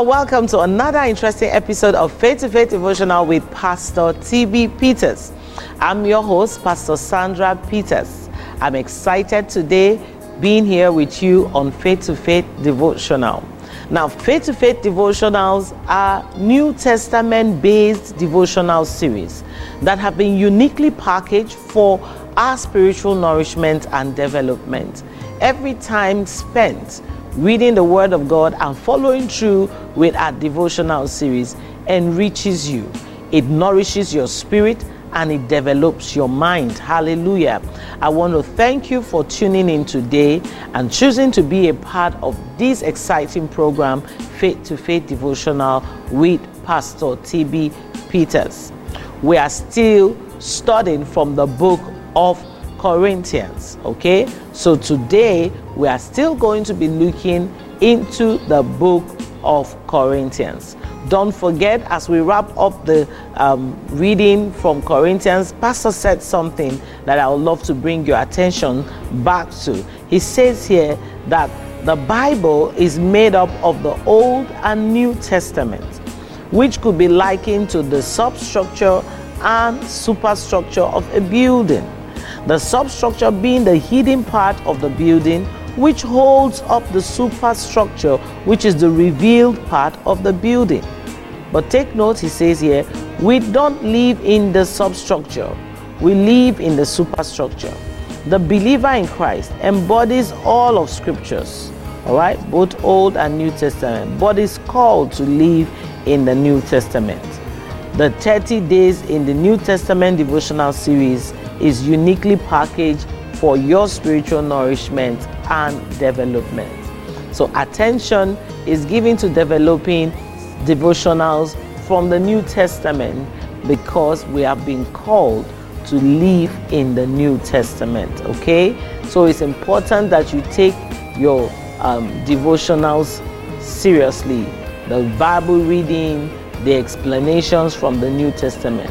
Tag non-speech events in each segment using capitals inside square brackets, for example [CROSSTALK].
Welcome to another interesting episode of Faith to Faith Devotional with Pastor TB Peters. I'm your host, Pastor Sandra Peters. I'm excited today being here with you on Faith to Faith Devotional. Now, Faith to Faith Devotionals are New Testament based devotional series that have been uniquely packaged for our spiritual nourishment and development. Every time spent reading the Word of God and following through with our devotional series enriches you, it nourishes your spirit, and it develops your mind. Hallelujah. I want to thank you for tuning in today and choosing to be a part of this exciting program, Faith to Faith Devotional with Pastor TB Peters. We are still studying from the book of Corinthians. Okay, so today we are still going to be looking into the book of Corinthians. Don't forget, as we wrap up the um, reading from Corinthians, Pastor said something that I would love to bring your attention back to. He says here that the Bible is made up of the Old and New Testament, which could be likened to the substructure and superstructure of a building the substructure being the hidden part of the building which holds up the superstructure, which is the revealed part of the building. But take note, he says here, we don't live in the substructure, we live in the superstructure. The believer in Christ embodies all of scriptures, all right, both Old and New Testament, but is called to live in the New Testament. The 30 days in the New Testament devotional series is uniquely packaged for your spiritual nourishment and development. So, attention is given to developing devotionals from the New Testament because we have been called to live in the New Testament. Okay, so it's important that you take your um, devotionals seriously, the Bible reading, the explanations from the New Testament.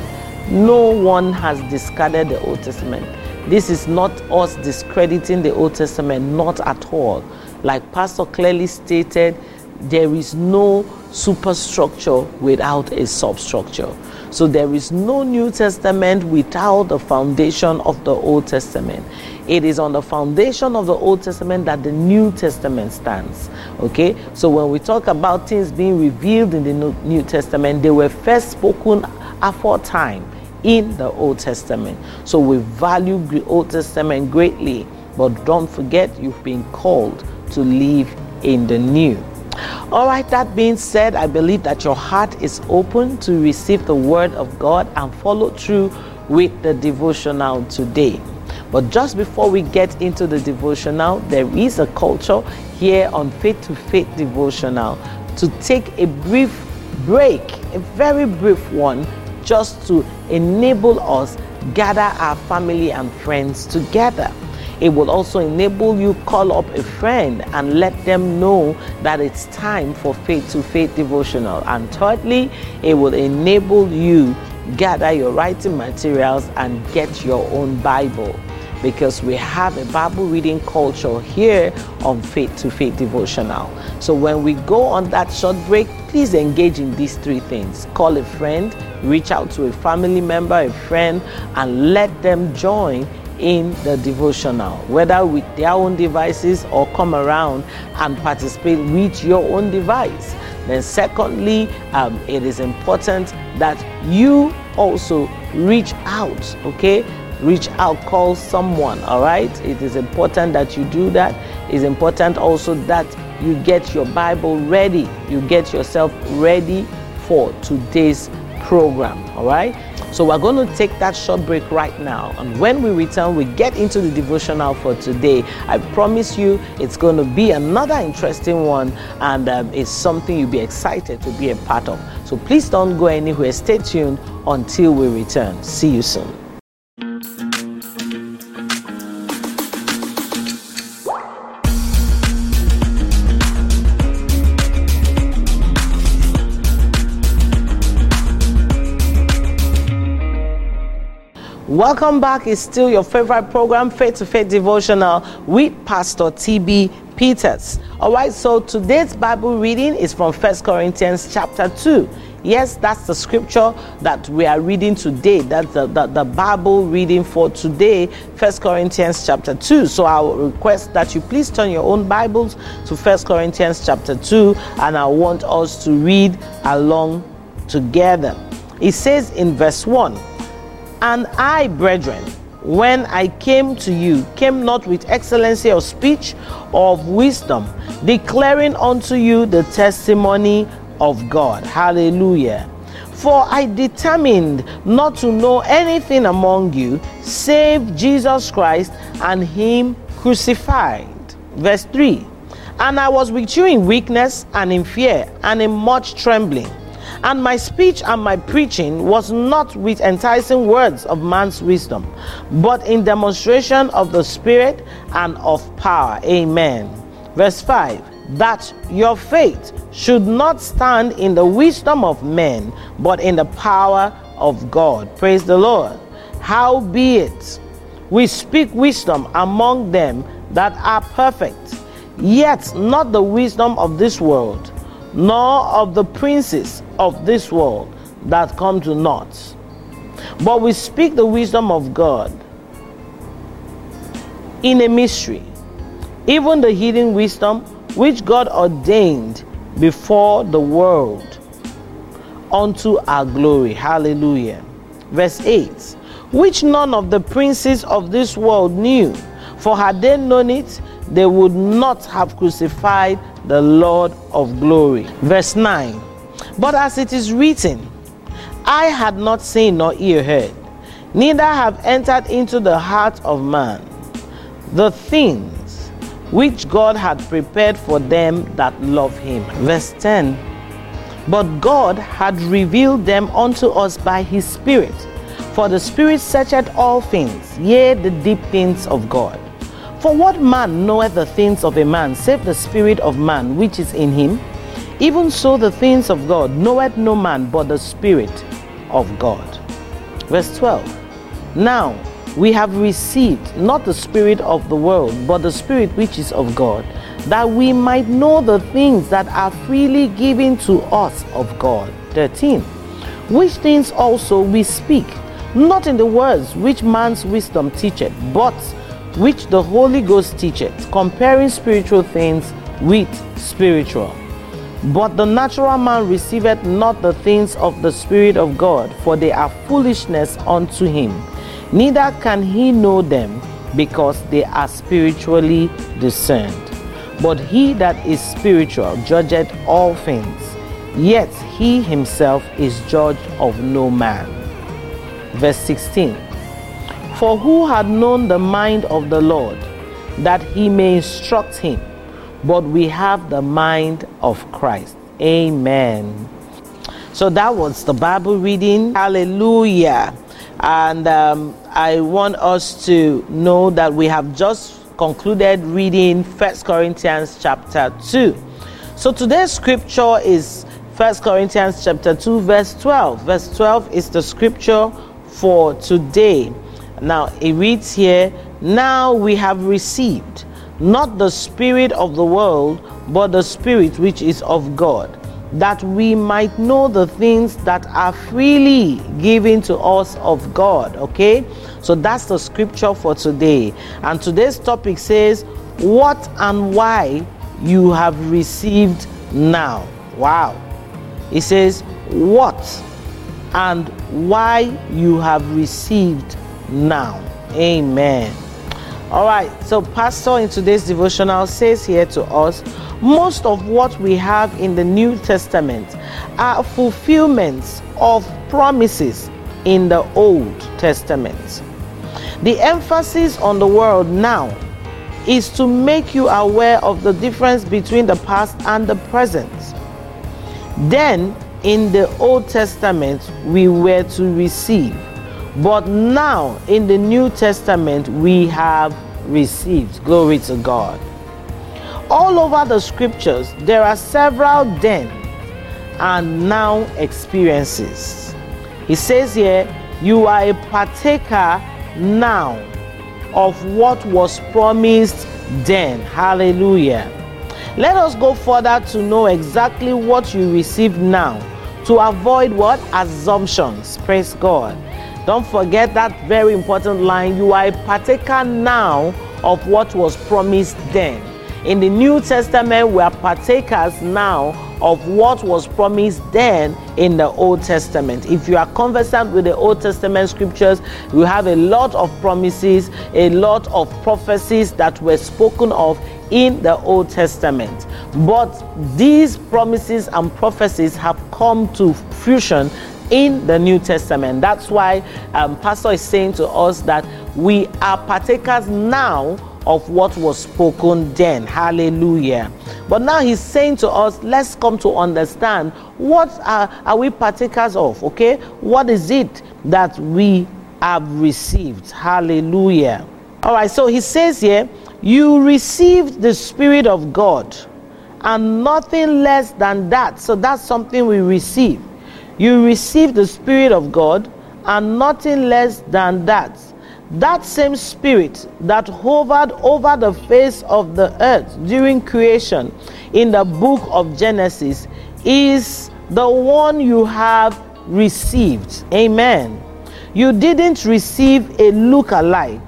No one has discarded the Old Testament. This is not us discrediting the Old Testament, not at all. Like Pastor clearly stated, there is no superstructure without a substructure. So there is no New Testament without the foundation of the Old Testament. It is on the foundation of the Old Testament that the New Testament stands. Okay? So when we talk about things being revealed in the New Testament, they were first spoken aforetime in the Old Testament. So we value the Old Testament greatly, but don't forget you've been called to live in the new. All right, that being said, I believe that your heart is open to receive the word of God and follow through with the devotional today. But just before we get into the devotional, there is a culture here on Faith to Faith devotional to take a brief break, a very brief one, just to enable us gather our family and friends together. It will also enable you call up a friend and let them know that it's time for faith to faith devotional. And thirdly, it will enable you gather your writing materials and get your own Bible because we have a Bible reading culture here on Faith to Faith Devotional. So when we go on that short break, please engage in these three things call a friend, reach out to a family member, a friend, and let them join in the devotional, whether with their own devices or come around and participate with your own device. Then, secondly, um, it is important that you also reach out, okay? Reach out, call someone, all right? It is important that you do that. It's important also that you get your Bible ready, you get yourself ready for today's program, all right? So we're going to take that short break right now. And when we return, we get into the devotional for today. I promise you it's going to be another interesting one and um, it's something you'll be excited to be a part of. So please don't go anywhere. Stay tuned until we return. See you soon. Welcome back. It's still your favorite program, Faith to Faith Devotional with Pastor TB Peters. All right, so today's Bible reading is from First Corinthians chapter 2. Yes, that's the scripture that we are reading today. That's the, the, the Bible reading for today, First Corinthians chapter 2. So I will request that you please turn your own Bibles to First Corinthians chapter 2, and I want us to read along together. It says in verse 1 And I, brethren, when I came to you, came not with excellency of speech or of wisdom, declaring unto you the testimony of God. Hallelujah. For I determined not to know anything among you save Jesus Christ and Him crucified. Verse 3 And I was with you in weakness and in fear and in much trembling. And my speech and my preaching was not with enticing words of man's wisdom, but in demonstration of the Spirit and of power. Amen. Verse 5 That your faith should not stand in the wisdom of men, but in the power of God. Praise the Lord. Howbeit, we speak wisdom among them that are perfect, yet not the wisdom of this world nor of the princes of this world that come to naught. But we speak the wisdom of God in a mystery, even the hidden wisdom which God ordained before the world unto our glory. Hallelujah. Verse 8 Which none of the princes of this world knew, for had they known it, they would not have crucified the Lord of glory. Verse 9 But as it is written, eye had not seen nor ear heard, neither have entered into the heart of man the things which God had prepared for them that love him. Verse 10 But God had revealed them unto us by his Spirit. For the Spirit searcheth all things, yea, the deep things of God. For what man knoweth the things of a man, save the Spirit of man which is in him? Even so, the things of God knoweth no man but the Spirit of God. Verse 12 Now we have received not the Spirit of the world, but the Spirit which is of God, that we might know the things that are freely given to us of God. 13 Which things also we speak, not in the words which man's wisdom teacheth, but which the Holy Ghost teacheth, comparing spiritual things with spiritual. But the natural man receiveth not the things of the Spirit of God, for they are foolishness unto him. Neither can he know them, because they are spiritually discerned. But he that is spiritual judgeth all things, yet he himself is judged of no man. Verse 16 for who had known the mind of the Lord, that he may instruct him? But we have the mind of Christ. Amen. So that was the Bible reading. Hallelujah. And um, I want us to know that we have just concluded reading First Corinthians chapter 2. So today's scripture is First Corinthians chapter 2 verse 12. Verse 12 is the scripture for today. Now it reads here, Now we have received not the Spirit of the world, but the Spirit which is of God, that we might know the things that are freely given to us of God. Okay? So that's the scripture for today. And today's topic says, What and why you have received now. Wow. It says, What and why you have received now. Amen. All right, so Pastor in today's devotional says here to us most of what we have in the New Testament are fulfillments of promises in the Old Testament. The emphasis on the world now is to make you aware of the difference between the past and the present. Then, in the Old Testament, we were to receive but now in the New Testament, we have received. Glory to God. All over the scriptures, there are several then and now experiences. He says here, You are a partaker now of what was promised then. Hallelujah. Let us go further to know exactly what you receive now to avoid what? Assumptions. Praise God. Don't forget that very important line. You are a partaker now of what was promised then. In the New Testament, we are partakers now of what was promised then in the Old Testament. If you are conversant with the Old Testament scriptures, you have a lot of promises, a lot of prophecies that were spoken of in the Old Testament. But these promises and prophecies have come to fruition in the New Testament. That's why um, Pastor is saying to us that we are partakers now of what was spoken then. Hallelujah. But now he's saying to us, let's come to understand what are, are we partakers of, okay? What is it that we have received? Hallelujah. All right, so he says here, you received the Spirit of God and nothing less than that. So that's something we receive. You receive the Spirit of God and nothing less than that. That same spirit that hovered over the face of the earth during creation in the book of Genesis is the one you have received. Amen. You didn't receive a look-alike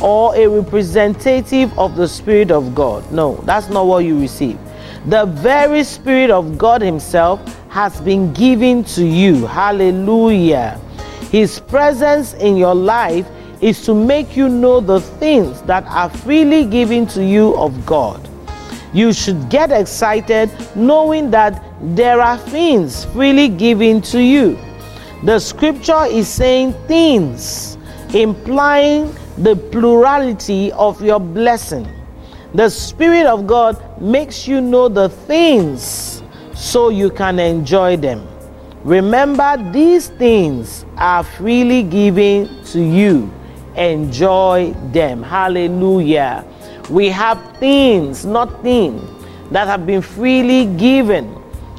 or a representative of the Spirit of God. No, that's not what you receive. The very Spirit of God Himself has been given to you. Hallelujah. His presence in your life is to make you know the things that are freely given to you of God. You should get excited knowing that there are things freely given to you. The scripture is saying things, implying the plurality of your blessing. The Spirit of God makes you know the things so you can enjoy them. Remember, these things are freely given to you enjoy them. Hallelujah. We have things, not things, that have been freely given,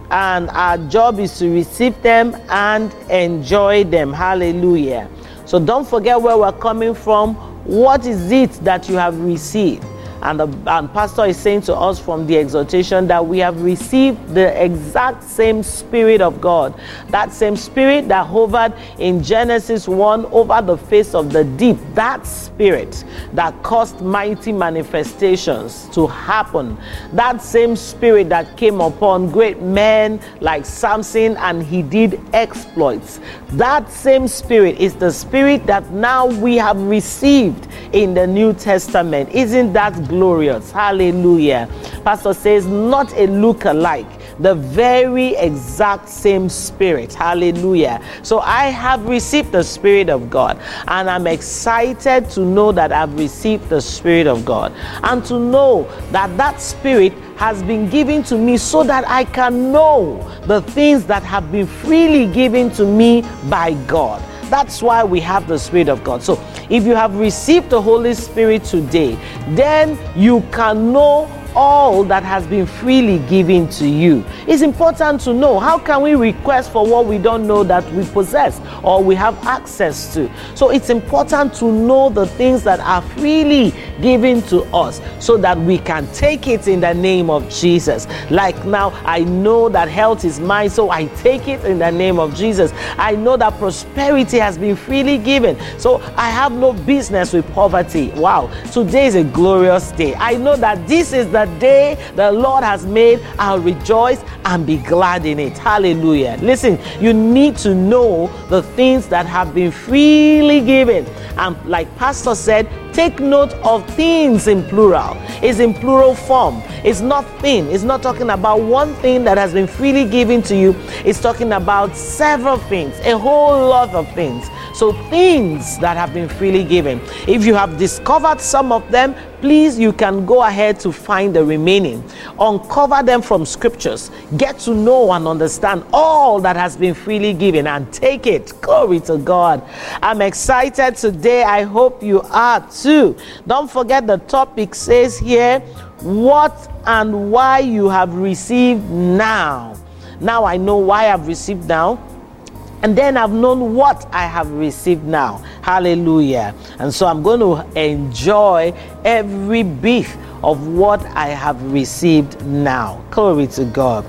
and our job is to receive them and enjoy them. Hallelujah. So don't forget where we're coming from. What is it that you have received? And the and pastor is saying to us from the exhortation that we have received the exact same spirit of God. That same spirit that hovered in Genesis 1 over the face of the deep. That spirit that caused mighty manifestations to happen. That same spirit that came upon great men like Samson and he did exploits. That same spirit is the spirit that now we have received in the New Testament. Isn't that glorious. Hallelujah. Pastor says, not a look-alike, the very exact same spirit. Hallelujah. So I have received the Spirit of God, and I'm excited to know that I've received the Spirit of God, and to know that that Spirit has been given to me so that I can know the things that have been freely given to me by God. That's why we have the Spirit of God. So if you have received the Holy Spirit today, then you can know all that has been freely given to you. It's important to know how can we request for what we don't know that we possess or we have access to. So it's important to know the things that are freely given to us so that we can take it in the name of Jesus. Like now, I know that health is mine, so I take it in the name of Jesus. I know that prosperity has been freely given, so I have no business with poverty. Wow, today is a glorious day. I know that this is the the day the Lord has made, I'll rejoice and be glad in it. Hallelujah. Listen, you need to know the things that have been freely given. And like Pastor said, take note of things in plural. It's in plural form. It's not thing. It's not talking about one thing that has been freely given to you. It's talking about several things, a whole lot of things. So, things that have been freely given. If you have discovered some of them, please you can go ahead to find the remaining. Uncover them from scriptures. Get to know and understand all that has been freely given and take it. Glory to God. I'm excited today. I hope you are too. Don't forget the topic says here what and why you have received now. Now I know why I've received now and then I've known what I have received now. Hallelujah. And so I'm going to enjoy every bit of what I have received now. Glory to God.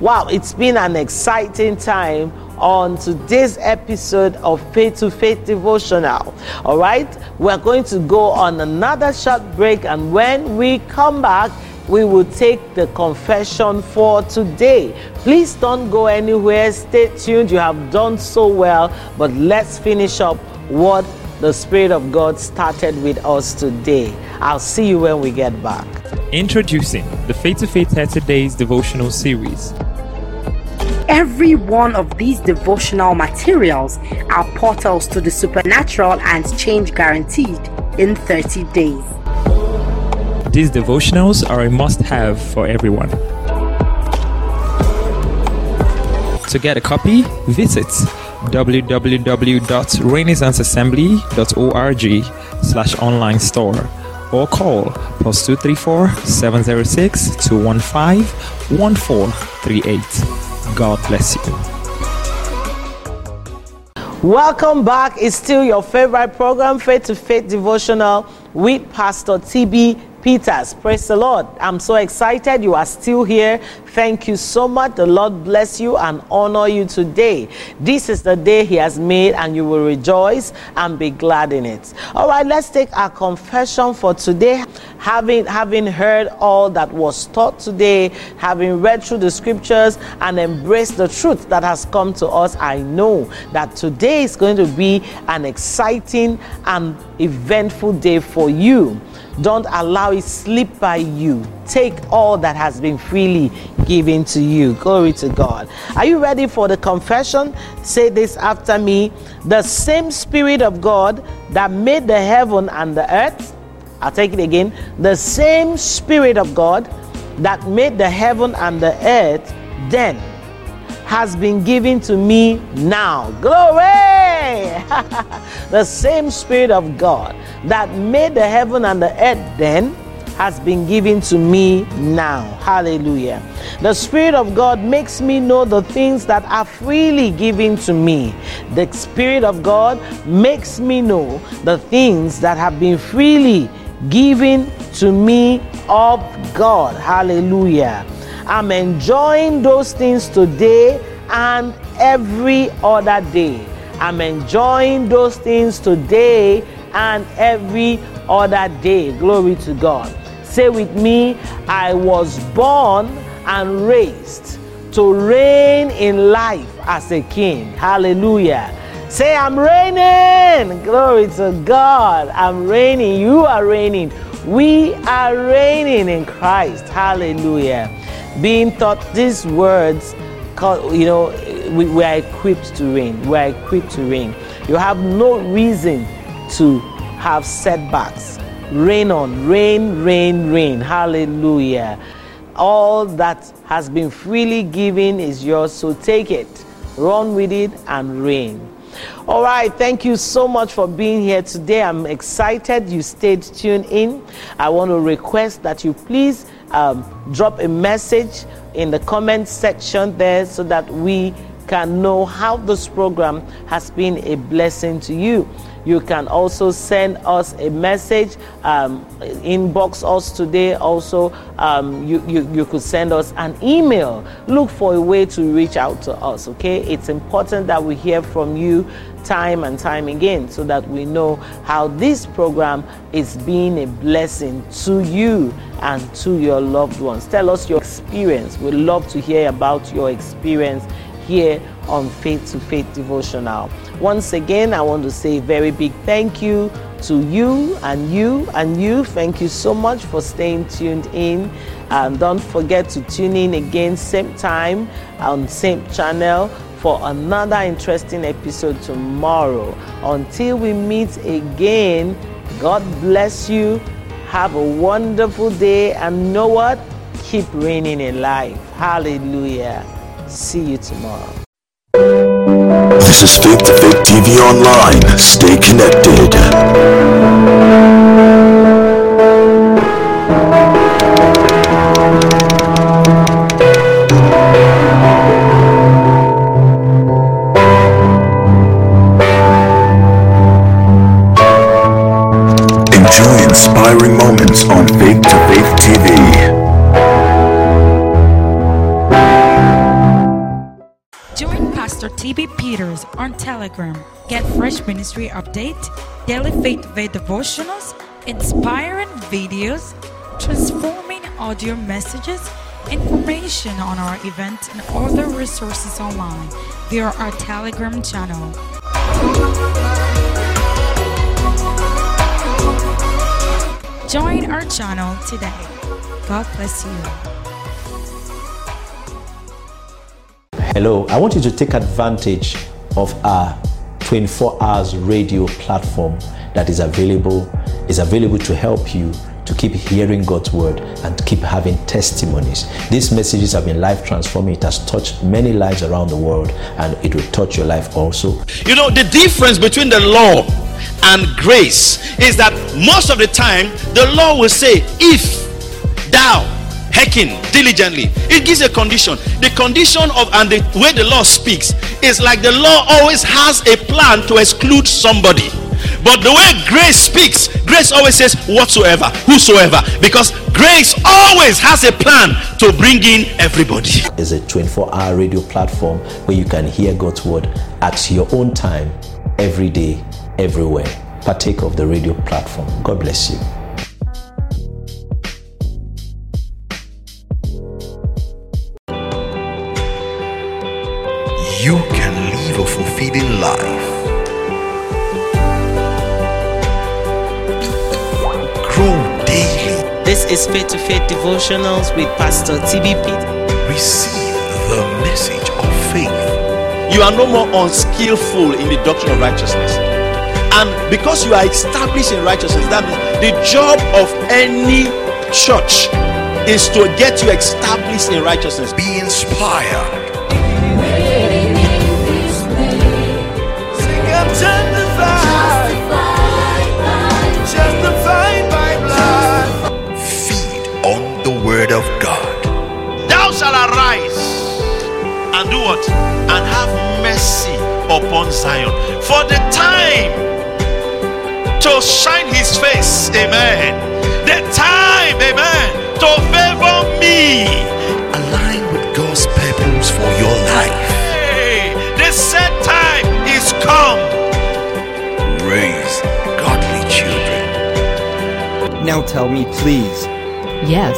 Wow, it's been an exciting time on today's episode of Faith to Faith Devotional. All right, we're going to go on another short break, and when we come back, we will take the confession for today. Please don't go anywhere. Stay tuned. You have done so well, but let's finish up what the Spirit of God started with us today. I'll see you when we get back. Introducing the Faith to Faith 30 Days devotional series. Every one of these devotional materials are portals to the supernatural and change guaranteed in 30 days. These devotionals are a must have for everyone. To get a copy, visit www.renaissanceassembly.org slash online store or call plus 234 706 215 1438. God bless you. Welcome back. It's still your favorite program, Faith to Faith Devotional with Pastor TB Peters. Praise the Lord. I'm so excited you are still here. Thank you so much. The Lord bless you and honor you today. This is the day He has made, and you will rejoice and be glad in it. All right, let's take our confession for today. Having, having heard all that was taught today, having read through the scriptures and embraced the truth that has come to us, I know that today is going to be an exciting and eventful day for you. Don't allow it slip by you. Take all that has been freely given to you. Glory to God. Are you ready for the confession? Say this after me. The same Spirit of God that made the heaven and the earth. I'll take it again. The same Spirit of God that made the heaven and the earth then has been given to me now. Glory! [LAUGHS] the same Spirit of God that made the heaven and the earth then has been given to me now. Hallelujah. The Spirit of God makes me know the things that are freely given to me. The Spirit of God makes me know the things that have been freely given to me of God. Hallelujah. I'm enjoying those things today and every other day. I'm enjoying those things today and every other day. Glory to God. Say with me, I was born and raised to reign in life as a king. Hallelujah. Say, I'm reigning. Glory to God. I'm reigning. You are reigning. We are reigning in Christ. Hallelujah. Being taught these words, you know, we, we are equipped to reign. We are equipped to reign. You have no reason to have setbacks. Reign on, reign, reign, reign. Hallelujah. All that has been freely given is yours, so take it, run with it, and reign. All right, thank you so much for being here today. I'm excited you stayed tuned in. I want to request that you please um, drop a message in the comment section there so that we can know how this program has been a blessing to you. You can also send us a message, um, inbox us today. Also, um, you, you, you could send us an email. Look for a way to reach out to us, okay? It's important that we hear from you time and time again so that we know how this program is being a blessing to you and to your loved ones. Tell us your experience. We'd love to hear about your experience here on Faith to Faith Devotional. Once again, I want to say a very big thank you to you and you and you. Thank you so much for staying tuned in. And don't forget to tune in again, same time on same channel for another interesting episode tomorrow. Until we meet again, God bless you. Have a wonderful day. And know what? Keep reigning in life. Hallelujah. See you tomorrow. This is Faith to Faith TV Online. Stay connected. Pastor Peters on Telegram. Get fresh ministry update, daily faith-based devotionals, inspiring videos, transforming audio messages, information on our events, and other resources online via our Telegram channel. Join our channel today. God bless you. Hello, I want you to take advantage of our 24 hours radio platform that is available is available to help you to keep hearing God's word and keep having testimonies. These messages have been life transforming. It has touched many lives around the world and it will touch your life also. You know, the difference between the law and grace is that most of the time the law will say, if thou diligently, it gives a condition. The condition of and the way the law speaks is like the law always has a plan to exclude somebody. But the way grace speaks, grace always says whatsoever, whosoever, because grace always has a plan to bring in everybody. It's a 24 hour radio platform where you can hear God's word at your own time, every day, everywhere. Partake of the radio platform. God bless you. You can live a fulfilling life. Grow daily. This is Faith to Faith Devotionals with Pastor TB Peters. Receive the message of faith. You are no more unskillful in the doctrine of righteousness. And because you are established in righteousness, that means the job of any church is to get you established in righteousness. Be inspired. Upon Zion. For the time to shine his face. Amen. The time, amen, to favor me. Align with God's purpose for your life. Hey, the set time is come. Raise godly children. Now tell me, please. Yes.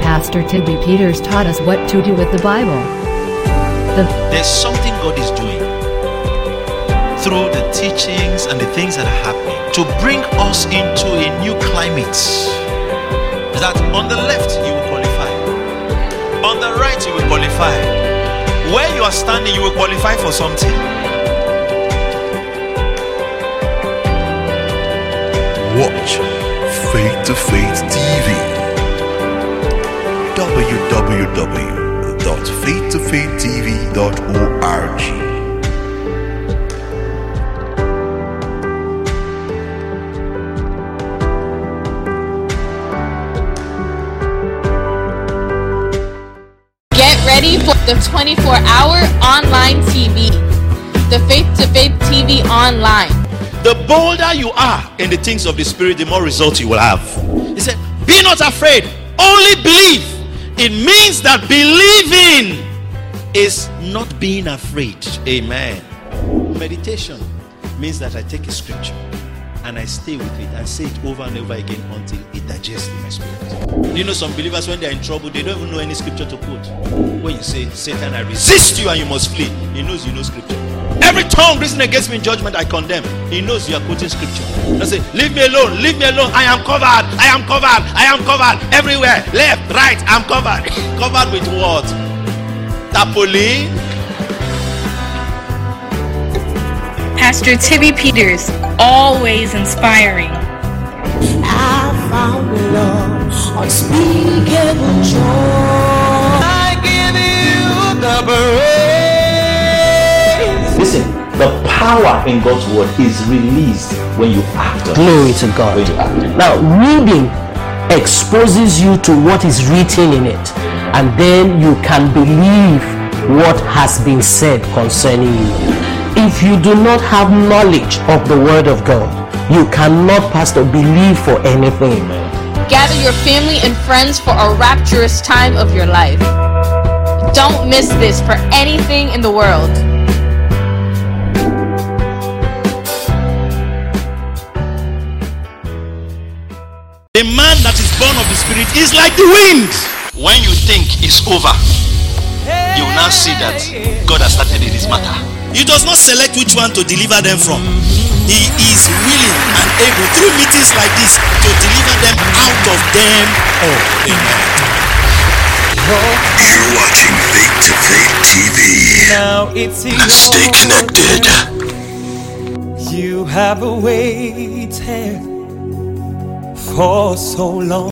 Pastor TB Peters taught us what to do with the Bible. The There's something God is doing through the teachings and the things that are happening to bring us into a new climate. That on the left you will qualify, on the right you will qualify. Where you are standing, you will qualify for something. Watch Faith to Faith TV. www.faithtofaithtv.org. the 24 hour online TV. The Faith to Faith TV online. The bolder you are in the things of the spirit, the more results you will have. He said, Be not afraid, only believe. It means that believing is not being afraid. Amen. Meditation means that I take a scripture and I stay with it and say it over and over again until it digests in my spirit. You know, some believers, when they're in trouble, they don't even know any scripture to quote. When you say, Satan, I resist you and you must flee, he knows you know scripture. Every tongue risen against me in judgment, I condemn. He knows you are quoting scripture. I say, Leave me alone, leave me alone. I am covered, I am covered, I am covered everywhere. Left, right, I'm covered. [LAUGHS] covered with what? Tapoli. Pastor TB Peters, always inspiring. I found love, unspeakable joy. I give you the praise. Listen, the power in God's word is released when you act. on it. Glory to God. When you act. Now, reading exposes you to what is written in it, and then you can believe what has been said concerning you if you do not have knowledge of the Word of God, you cannot, Pastor, believe for anything. Gather your family and friends for a rapturous time of your life. Don't miss this for anything in the world. A man that is born of the Spirit is like the wind. When you think it's over, you will now see that God has started in this matter. He does not select which one to deliver them from. He is willing and able through meetings like this to deliver them out of them all. Amen. You're watching Faith to Faith TV. Now it's Stay connected. You have waited for so long.